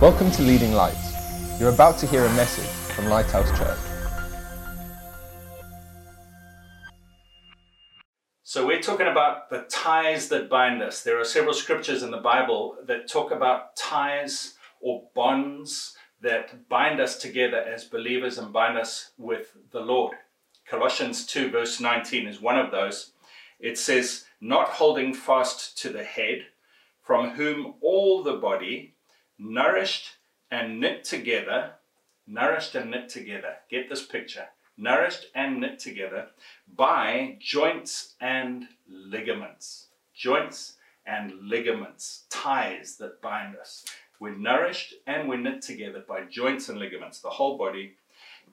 Welcome to Leading Lights. You're about to hear a message from Lighthouse Church. So, we're talking about the ties that bind us. There are several scriptures in the Bible that talk about ties or bonds that bind us together as believers and bind us with the Lord. Colossians 2, verse 19 is one of those. It says, Not holding fast to the head, from whom all the body, nourished and knit together, nourished and knit together. Get this picture. Nourished and knit together by joints and ligaments. Joints and ligaments, ties that bind us. We're nourished and we're knit together by joints and ligaments. The whole body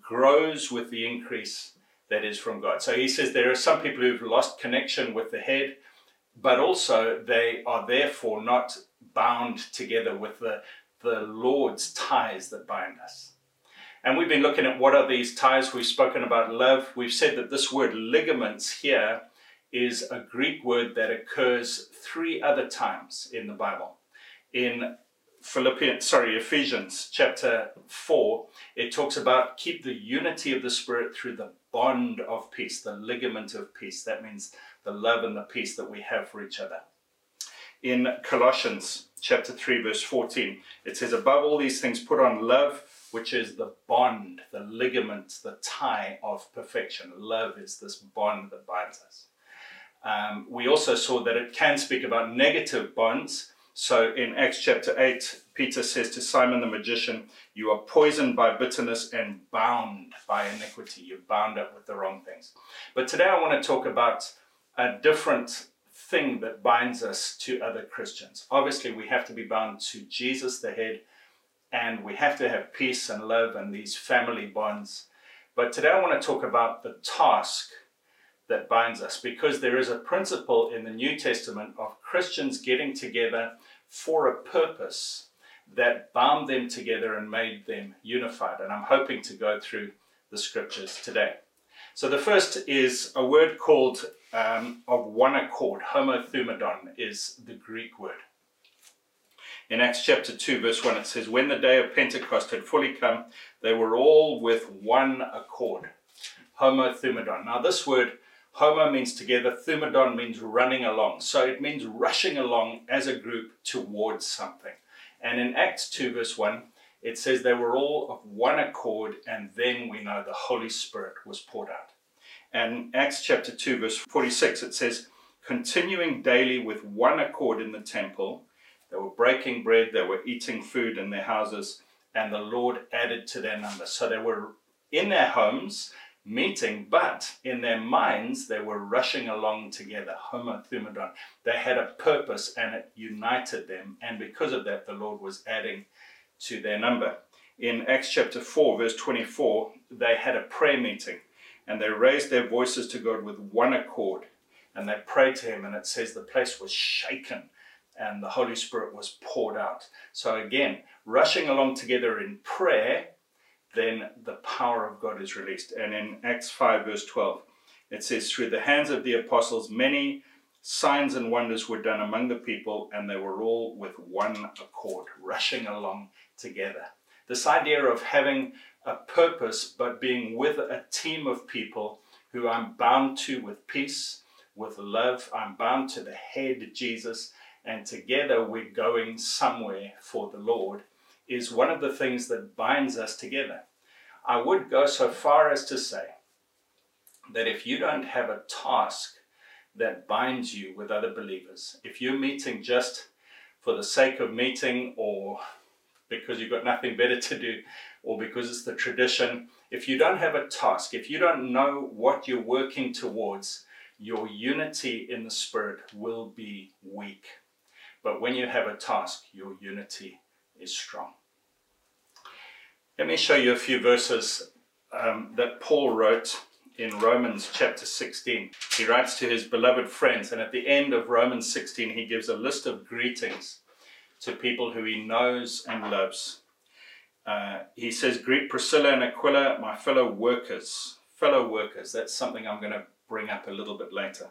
grows with the increase that is from God. So he says there are some people who've lost connection with the head, but also they are therefore not bound together with the, the Lord's ties that bind us. And we've been looking at what are these ties. We've spoken about love. We've said that this word ligaments here is a Greek word that occurs three other times in the Bible. In Philippians, sorry, Ephesians chapter 4, it talks about keep the unity of the Spirit through the bond of peace, the ligament of peace. That means the love and the peace that we have for each other. In Colossians chapter 3, verse 14, it says, Above all these things, put on love, which is the bond, the ligament, the tie of perfection. Love is this bond that binds us. Um, we also saw that it can speak about negative bonds. So in Acts chapter 8, Peter says to Simon the magician, You are poisoned by bitterness and bound by iniquity. You're bound up with the wrong things. But today I want to talk about a different thing that binds us to other Christians. Obviously, we have to be bound to Jesus, the head, and we have to have peace and love and these family bonds. But today I want to talk about the task that binds us because there is a principle in the New Testament of Christians getting together for a purpose that bound them together and made them unified. And I'm hoping to go through the scriptures today. So the first is a word called um, of one accord. Homothumadon is the Greek word. In Acts chapter 2, verse 1, it says, When the day of Pentecost had fully come, they were all with one accord. Homothumadon. Now, this word, homo means together, thumadon means running along. So it means rushing along as a group towards something. And in Acts 2, verse 1, it says they were all of one accord, and then we know the Holy Spirit was poured out. And Acts chapter 2, verse 46, it says, continuing daily with one accord in the temple, they were breaking bread, they were eating food in their houses, and the Lord added to their number. So they were in their homes meeting, but in their minds they were rushing along together. Homothumadon. They had a purpose and it united them, and because of that, the Lord was adding to their number. In Acts chapter 4, verse 24, they had a prayer meeting and they raised their voices to God with one accord and they prayed to Him, and it says the place was shaken and the Holy Spirit was poured out. So, again, rushing along together in prayer, then the power of God is released. And in Acts 5, verse 12, it says, Through the hands of the apostles, many signs and wonders were done among the people, and they were all with one accord, rushing along together. This idea of having a purpose, but being with a team of people who I'm bound to with peace, with love, I'm bound to the head, Jesus, and together we're going somewhere for the Lord, is one of the things that binds us together. I would go so far as to say that if you don't have a task that binds you with other believers, if you're meeting just for the sake of meeting or because you've got nothing better to do or because it's the tradition, if you don't have a task, if you don't know what you're working towards, your unity in the Spirit will be weak. But when you have a task, your unity is strong. Let me show you a few verses um, that Paul wrote in Romans chapter 16. He writes to his beloved friends, and at the end of Romans 16, he gives a list of greetings to people who he knows and loves. Uh, he says, Greet Priscilla and Aquila, my fellow workers. Fellow workers, that's something I'm going to bring up a little bit later.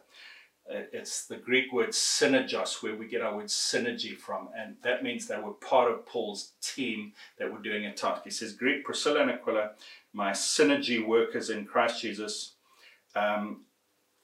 It's the Greek word synergos, where we get our word synergy from, and that means they were part of Paul's team that were doing a task. He says, Greet Priscilla and Aquila, my synergy workers in Christ Jesus. Um,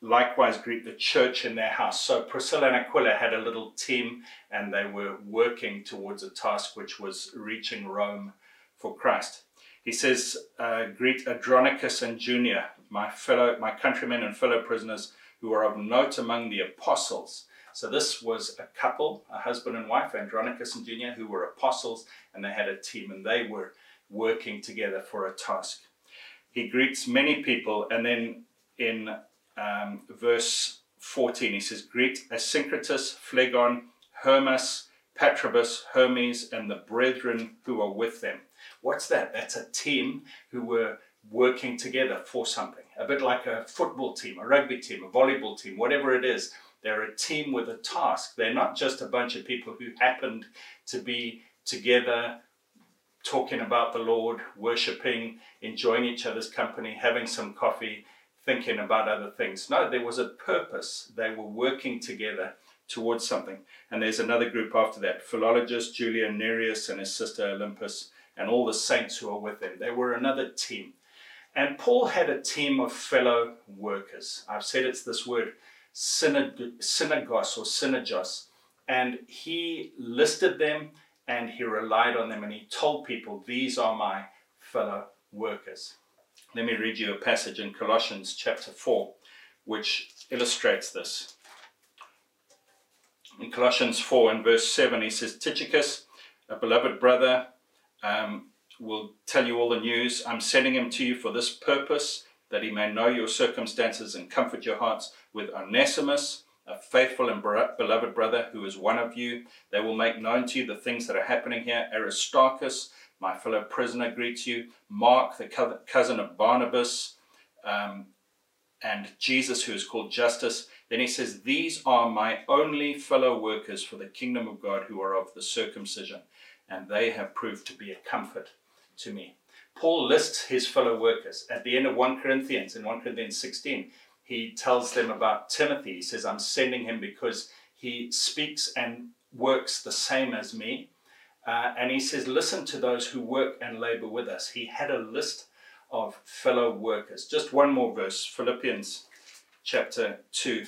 likewise, greet the church in their house. So Priscilla and Aquila had a little team, and they were working towards a task which was reaching Rome for Christ. He says, uh, Greet Andronicus and Junia, my fellow, my countrymen and fellow prisoners who are of note among the apostles. So this was a couple, a husband and wife, Andronicus and Junia, who were apostles, and they had a team, and they were working together for a task. He greets many people, and then in um, verse 14, he says, Greet Asyncritus, Phlegon, Hermas, Patrobus, Hermes, and the brethren who are with them. What's that? That's a team who were working together for something. A bit like a football team, a rugby team, a volleyball team, whatever it is. They're a team with a task. They're not just a bunch of people who happened to be together talking about the Lord, worshiping, enjoying each other's company, having some coffee, thinking about other things. No, there was a purpose. They were working together towards something. And there's another group after that Philologus Julian Nereus, and his sister Olympas, and all the saints who are with them. They were another team. And Paul had a team of fellow workers. I've said it's this word, synagos or synergos. And he listed them and he relied on them and he told people, These are my fellow workers. Let me read you a passage in Colossians chapter 4, which illustrates this. In Colossians 4 and verse 7, he says, Tychicus, a beloved brother, um, will tell you all the news. I'm sending him to you for this purpose, that he may know your circumstances and comfort your hearts with Onesimus, a faithful and beloved brother who is one of you. They will make known to you the things that are happening here. Aristarchus, my fellow prisoner, greets you. Mark, the cousin of Barnabas, um, and Jesus, who is called Justus. Then he says, These are my only fellow workers for the kingdom of God who are of the circumcision, and they have proved to be a comfort to me. Paul lists his fellow workers. At the end of 1 Corinthians, in 1 Corinthians 16, he tells them about Timothy. He says, I'm sending him because he speaks and works the same as me. Uh, and he says, Listen to those who work and labor with us. He had a list of fellow workers. Just one more verse Philippians chapter 2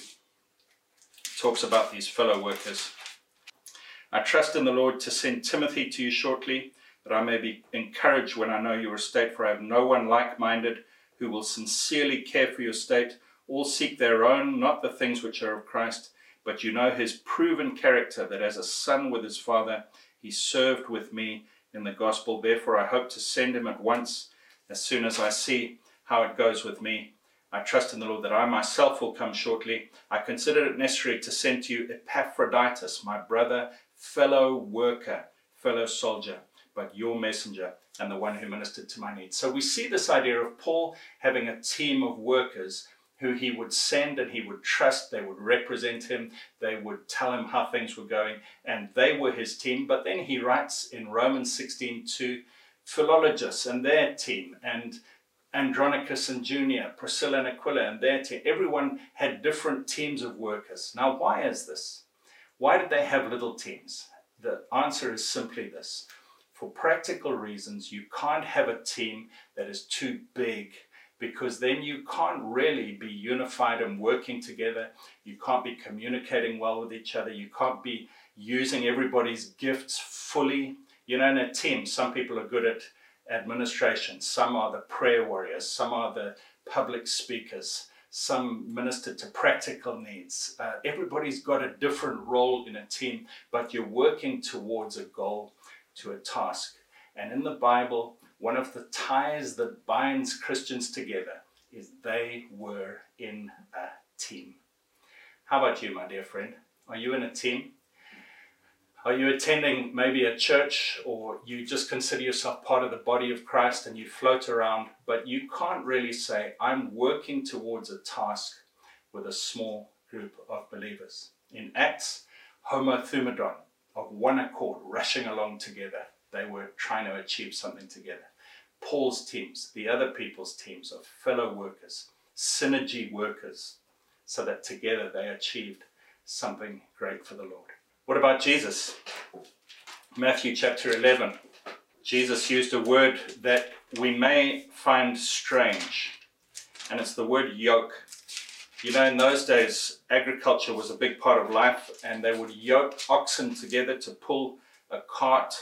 talks about these fellow workers. I trust in the Lord to send Timothy to you shortly that I may be encouraged when I know your estate, for I have no one like minded who will sincerely care for your state. All seek their own, not the things which are of Christ, but you know his proven character, that as a son with his father, he served with me in the gospel. Therefore, I hope to send him at once as soon as I see how it goes with me. I trust in the Lord that I myself will come shortly. I consider it necessary to send to you Epaphroditus, my brother, fellow worker, fellow soldier but your messenger and the one who ministered to my needs. So we see this idea of Paul having a team of workers who he would send and he would trust. They would represent him. They would tell him how things were going, and they were his team. But then he writes in Romans 16 to Philologus and their team, and Andronicus and Junia, Priscilla and Aquila and their team. Everyone had different teams of workers. Now, why is this? Why did they have little teams? The answer is simply this for practical reasons, you can't have a team that is too big because then you can't really be unified and working together. You can't be communicating well with each other. You can't be using everybody's gifts fully. You know, in a team, some people are good at administration, some are the prayer warriors, some are the public speakers, some minister to practical needs. Uh, everybody's got a different role in a team, but you're working towards a goal to a task. And in the Bible, one of the ties that binds Christians together is they were in a team. How about you, my dear friend? Are you in a team? Are you attending maybe a church or you just consider yourself part of the body of Christ and you float around, but you can't really say, I'm working towards a task with a small group of believers? In Acts, homothumadon, of one accord, rushing along together. They were trying to achieve something together. Paul's teams, the other people's teams of fellow workers, synergy workers, so that together they achieved something great for the Lord. What about Jesus? Matthew chapter 11. Jesus used a word that we may find strange, and it's the word yoke. You know, in those days, agriculture was a big part of life, and they would yoke oxen together to pull a cart.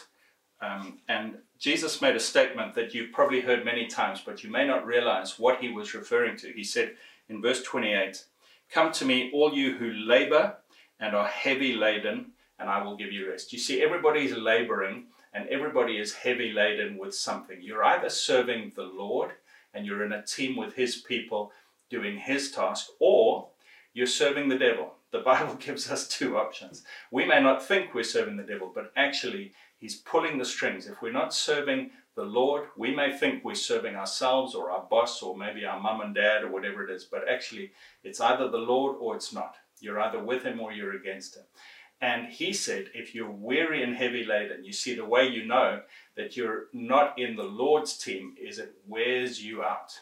Um, and Jesus made a statement that you've probably heard many times, but you may not realize what he was referring to. He said in verse 28 Come to me, all you who labor and are heavy laden, and I will give you rest. You see, everybody's laboring and everybody is heavy laden with something. You're either serving the Lord and you're in a team with his people doing his task, or you're serving the devil. The Bible gives us two options. We may not think we're serving the devil, but actually, he's pulling the strings. If we're not serving the Lord, we may think we're serving ourselves or our boss or maybe our mum and dad or whatever it is, but actually, it's either the Lord or it's not. You're either with him or you're against him. And he said, if you're weary and heavy laden, you see, the way you know that you're not in the Lord's team is it wears you out.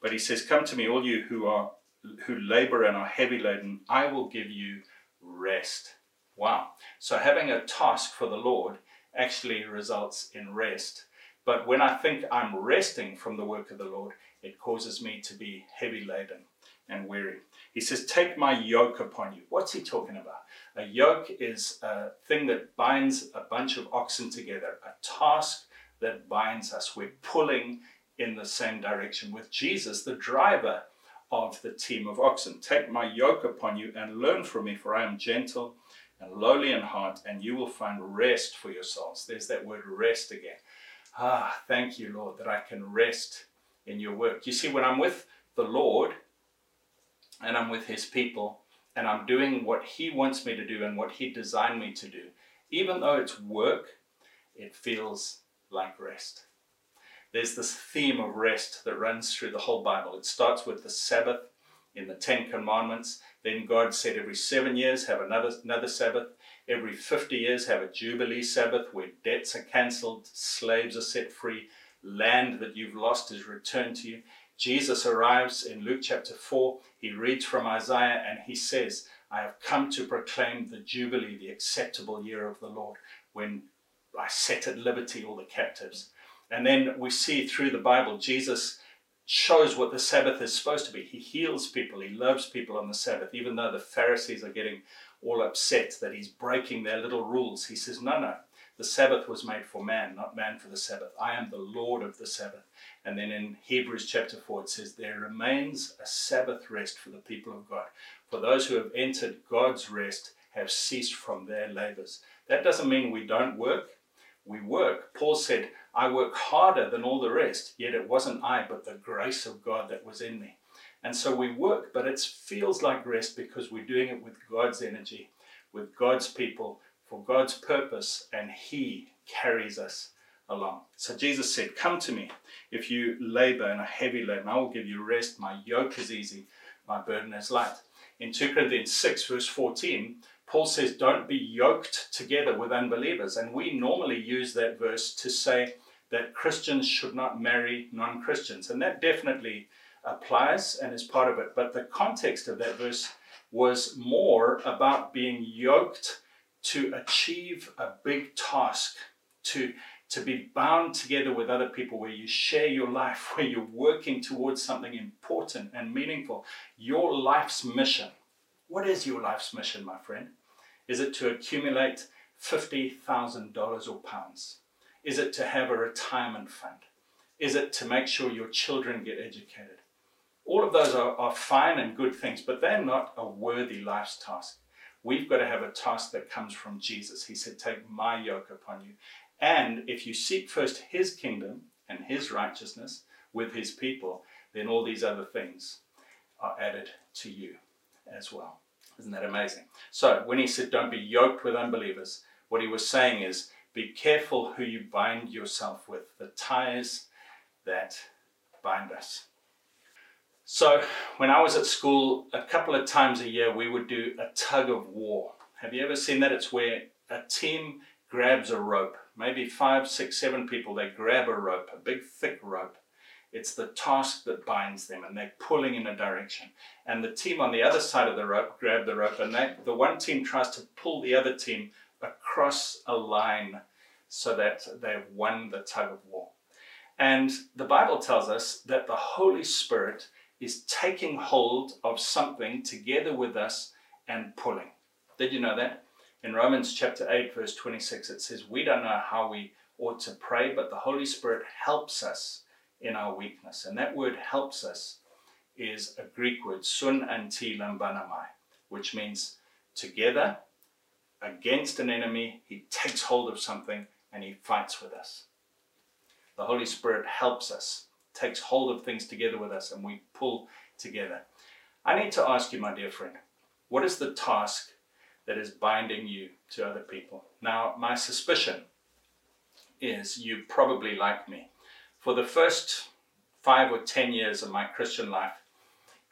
But he says, Come to me, all you who are who labor and are heavy laden, I will give you rest. Wow. So having a task for the Lord actually results in rest. But when I think I'm resting from the work of the Lord, it causes me to be heavy laden and weary. He says, Take my yoke upon you. What's he talking about? A yoke is a thing that binds a bunch of oxen together, a task that binds us. We're pulling in the same direction with Jesus, the driver of the team of oxen. Take my yoke upon you and learn from me, for I am gentle and lowly in heart, and you will find rest for your souls. There's that word rest again. Ah, thank you, Lord, that I can rest in your work. You see, when I'm with the Lord and I'm with his people and I'm doing what he wants me to do and what he designed me to do, even though it's work, it feels like rest there's this theme of rest that runs through the whole Bible. It starts with the Sabbath in the Ten Commandments. Then God said every seven years have another, another Sabbath. Every 50 years have a Jubilee Sabbath where debts are cancelled, slaves are set free, land that you've lost is returned to you. Jesus arrives in Luke chapter 4. He reads from Isaiah and he says, I have come to proclaim the Jubilee, the acceptable year of the Lord, when I set at liberty all the captives. And then we see through the Bible, Jesus shows what the Sabbath is supposed to be. He heals people, he loves people on the Sabbath, even though the Pharisees are getting all upset that he's breaking their little rules. He says, No, no, the Sabbath was made for man, not man for the Sabbath. I am the Lord of the Sabbath. And then in Hebrews chapter 4, it says, There remains a Sabbath rest for the people of God. For those who have entered God's rest have ceased from their labors. That doesn't mean we don't work. We work. Paul said, I work harder than all the rest, yet it wasn't I, but the grace of God that was in me. And so we work, but it feels like rest because we're doing it with God's energy, with God's people, for God's purpose, and He carries us along. So Jesus said, Come to me if you labor and are heavy laden, I will give you rest. My yoke is easy, my burden is light. In 2 Corinthians 6, verse 14, Paul says, Don't be yoked together with unbelievers. And we normally use that verse to say, that Christians should not marry non Christians. And that definitely applies and is part of it. But the context of that verse was more about being yoked to achieve a big task, to, to be bound together with other people where you share your life, where you're working towards something important and meaningful. Your life's mission. What is your life's mission, my friend? Is it to accumulate $50,000 or pounds? Is it to have a retirement fund? Is it to make sure your children get educated? All of those are, are fine and good things, but they're not a worthy life's task. We've got to have a task that comes from Jesus. He said, Take my yoke upon you. And if you seek first his kingdom and his righteousness with his people, then all these other things are added to you as well. Isn't that amazing? So, when he said, Don't be yoked with unbelievers, what he was saying is, be careful who you bind yourself with, the ties that bind us. So, when I was at school, a couple of times a year, we would do a tug of war. Have you ever seen that? It's where a team grabs a rope, maybe five, six, seven people, they grab a rope, a big thick rope. It's the task that binds them, and they're pulling in a direction. And the team on the other side of the rope grab the rope, and they, the one team tries to pull the other team across a line so that they've won the tug of war. And the Bible tells us that the Holy Spirit is taking hold of something together with us and pulling. Did you know that? In Romans chapter 8, verse 26, it says, We don't know how we ought to pray, but the Holy Spirit helps us in our weakness. And that word helps us is a Greek word, sun anti lambanamai, which means together against an enemy, he takes hold of something and he fights with us. The Holy Spirit helps us, takes hold of things together with us, and we pull together. I need to ask you, my dear friend, what is the task that is binding you to other people? Now, my suspicion is you probably like me. For the first five or ten years of my Christian life,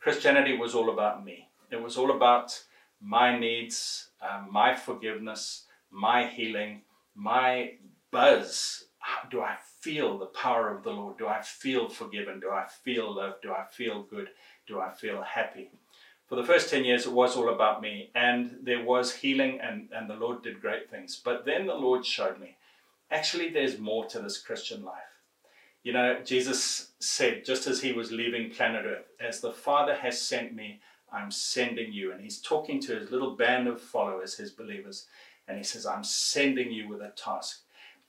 Christianity was all about me. It was all about my needs, uh, my forgiveness, my healing, my buzz. Do I feel the power of the Lord? Do I feel forgiven? Do I feel loved? Do I feel good? Do I feel happy? For the first 10 years, it was all about me, and there was healing, and, and the Lord did great things. But then the Lord showed me actually, there's more to this Christian life. You know, Jesus said, just as he was leaving planet Earth, as the Father has sent me, I'm sending you. And he's talking to his little band of followers, his believers, and he says, I'm sending you with a task.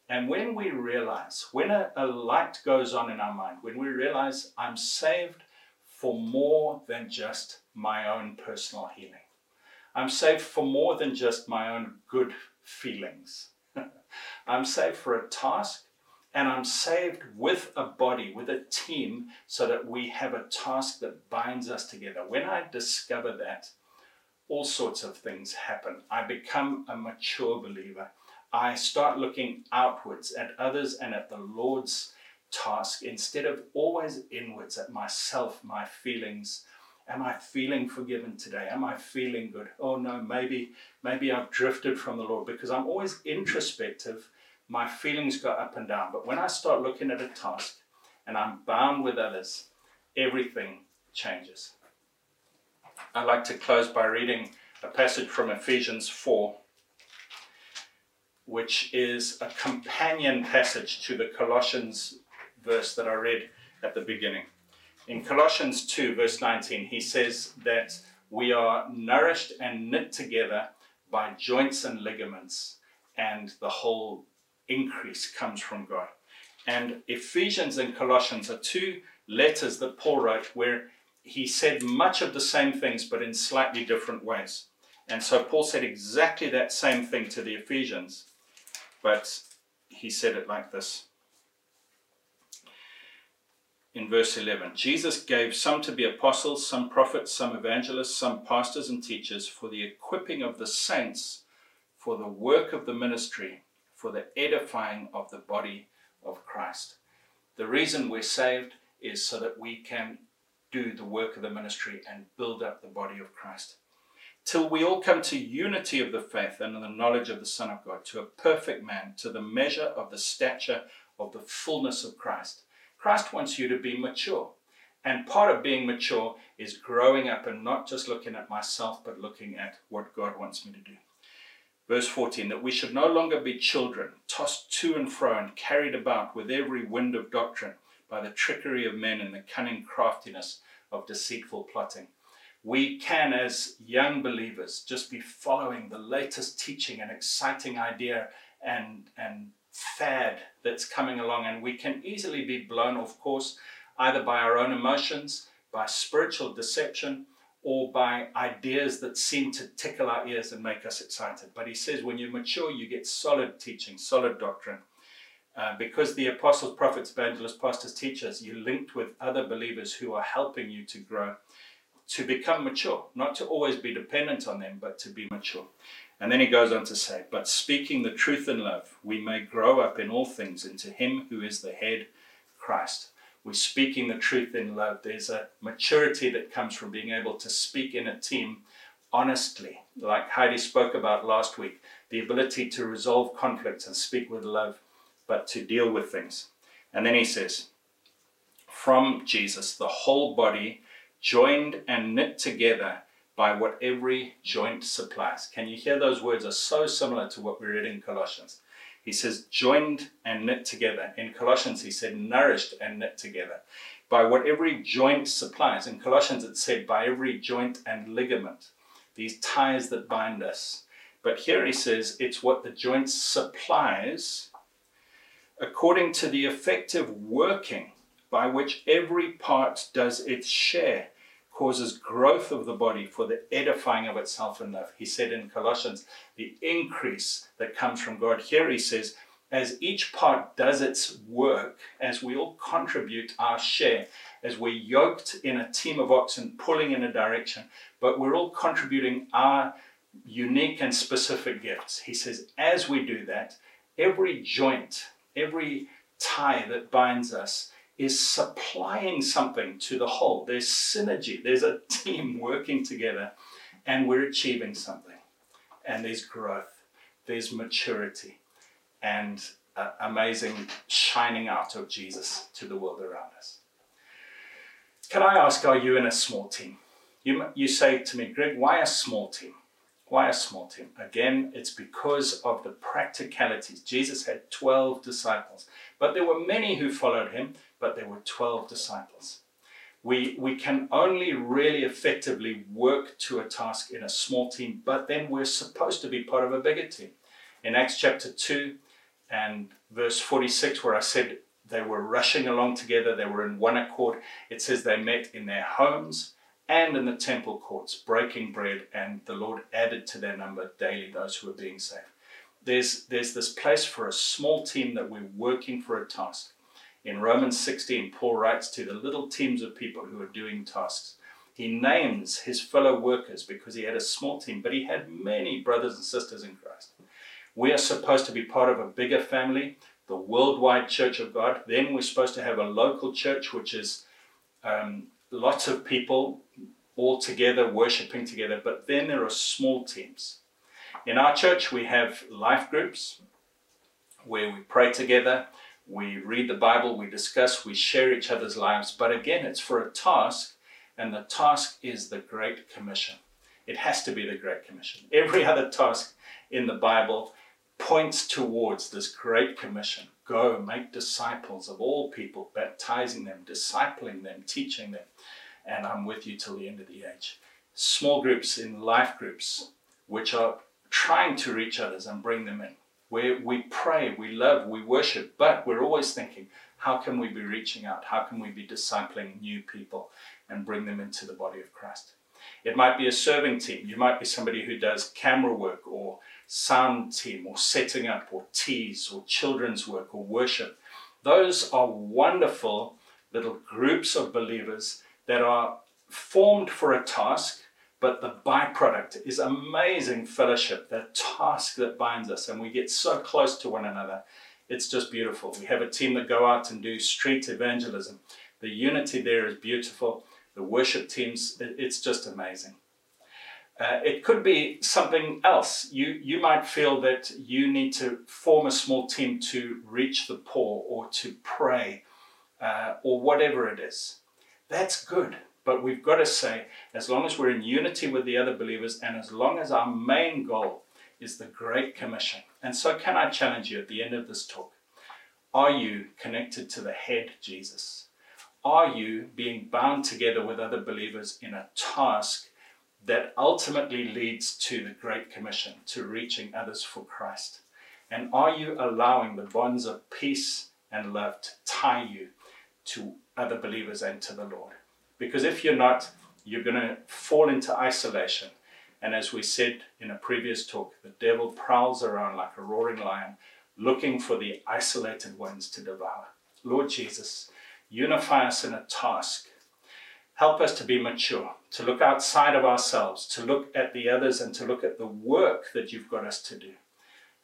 And when we realize, when a, a light goes on in our mind, when we realize I'm saved for more than just my own personal healing, I'm saved for more than just my own good feelings. I'm saved for a task and I'm saved with a body, with a team, so that we have a task that binds us together. When I discover that, all sorts of things happen. I become a mature believer. I start looking outwards at others and at the Lord's task instead of always inwards at myself, my feelings. Am I feeling forgiven today? Am I feeling good? Oh no, maybe maybe I've drifted from the Lord because I'm always introspective my feelings go up and down. But when I start looking at a task and I'm bound with others, everything changes. I'd like to close by reading a passage from Ephesians 4, which is a companion passage to the Colossians verse that I read at the beginning. In Colossians 2, verse 19, he says that we are nourished and knit together by joints and ligaments, and the whole increase comes from God. And Ephesians and Colossians are two letters that Paul wrote where he said much of the same things but in slightly different ways. And so Paul said exactly that same thing to the Ephesians, but he said it like this. In verse 11, Jesus gave some to be apostles, some prophets, some evangelists, some pastors and teachers for the equipping of the saints for the work of the ministry for the edifying of the body of Christ. The reason we're saved is so that we can do the work of the ministry and build up the body of Christ. Till we all come to unity of the faith and the knowledge of the Son of God, to a perfect man, to the measure of the stature of the fullness of Christ. Christ wants you to be mature. And part of being mature is growing up and not just looking at myself, but looking at what God wants me to do. Verse 14 that we should no longer be children, tossed to and fro and carried about with every wind of doctrine by the trickery of men and the cunning craftiness of deceitful plotting. We can, as young believers, just be following the latest teaching and exciting idea and, and fad that's coming along, and we can easily be blown off course either by our own emotions, by spiritual deception, or by ideas that seem to tickle our ears and make us excited. But he says when you mature, you get solid teaching, solid doctrine. Uh, because the apostles, prophets, evangelists, pastors, teachers, you're linked with other believers who are helping you to grow, to become mature, not to always be dependent on them, but to be mature. And then he goes on to say, But speaking the truth in love, we may grow up in all things into him who is the head, Christ we're speaking the truth in love. There's a maturity that comes from being able to speak in a team honestly, like Heidi spoke about last week, the ability to resolve conflicts and speak with love, but to deal with things. And then he says, from Jesus, the whole body, joined and knit together by what every joint supplies. Can you hear those words are so similar to what we read in Colossians? He says, joined and knit together. In Colossians, he said, nourished and knit together. By what every joint supplies. In Colossians, it said, by every joint and ligament. These ties that bind us. But here he says, it's what the joint supplies according to the effective working by which every part does its share causes growth of the body for the edifying of itself in love. He said in Colossians, the increase that comes from God. Here he says, as each part does its work, as we all contribute our share, as we're yoked in a team of oxen pulling in a direction, but we're all contributing our unique and specific gifts. He says, as we do that, every joint, every tie that binds us is supplying something to the whole. There's synergy, there's a team working together, and we're achieving something. And there's growth, there's maturity, and uh, amazing shining out of Jesus to the world around us. Can I ask, are you in a small team? You, you say to me, Greg, why a small team? Why a small team? Again, it's because of the practicalities. Jesus had 12 disciples, but there were many who followed him but there were 12 disciples. We, we can only really effectively work to a task in a small team, but then we're supposed to be part of a bigger team. In Acts chapter 2 and verse 46, where I said they were rushing along together, they were in one accord, it says they met in their homes and in the temple courts, breaking bread, and the Lord added to their number daily those who were being saved. There's, there's this place for a small team that we're working for a task. In Romans 16, Paul writes to the little teams of people who are doing tasks. He names his fellow workers because he had a small team, but he had many brothers and sisters in Christ. We are supposed to be part of a bigger family, the worldwide church of God. Then we're supposed to have a local church, which is um, lots of people all together, worshiping together. But then there are small teams. In our church, we have life groups where we pray together we read the Bible, we discuss, we share each other's lives. But again, it's for a task, and the task is the Great Commission. It has to be the Great Commission. Every other task in the Bible points towards this Great Commission go, make disciples of all people, baptizing them, discipling them, teaching them, and I'm with you till the end of the age. Small groups in life groups, which are trying to reach others and bring them in where we pray, we love, we worship, but we're always thinking, how can we be reaching out? How can we be discipling new people and bring them into the body of Christ? It might be a serving team. You might be somebody who does camera work or sound team or setting up or teas or children's work or worship. Those are wonderful little groups of believers that are formed for a task but the byproduct is amazing fellowship, that task that binds us, and we get so close to one another. It's just beautiful. We have a team that go out and do street evangelism. The unity there is beautiful. The worship teams, it's just amazing. Uh, it could be something else. You, you might feel that you need to form a small team to reach the poor or to pray uh, or whatever it is. That's good. But we've got to say, as long as we're in unity with the other believers and as long as our main goal is the Great Commission. And so, can I challenge you at the end of this talk? Are you connected to the head, Jesus? Are you being bound together with other believers in a task that ultimately leads to the Great Commission, to reaching others for Christ? And are you allowing the bonds of peace and love to tie you to other believers and to the Lord? Because if you're not, you're going to fall into isolation. And as we said in a previous talk, the devil prowls around like a roaring lion, looking for the isolated ones to devour. Lord Jesus, unify us in a task. Help us to be mature, to look outside of ourselves, to look at the others, and to look at the work that you've got us to do.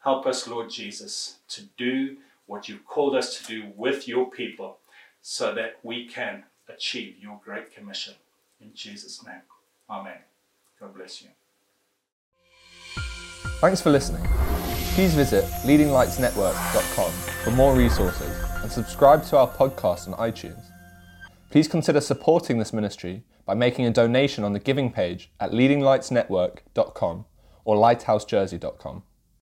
Help us, Lord Jesus, to do what you've called us to do with your people so that we can achieve your great commission. In Jesus' name, Amen. God bless you. Thanks for listening. Please visit leadinglightsnetwork.com for more resources and subscribe to our podcast on iTunes. Please consider supporting this ministry by making a donation on the giving page at leadinglightsnetwork.com or lighthousejersey.com.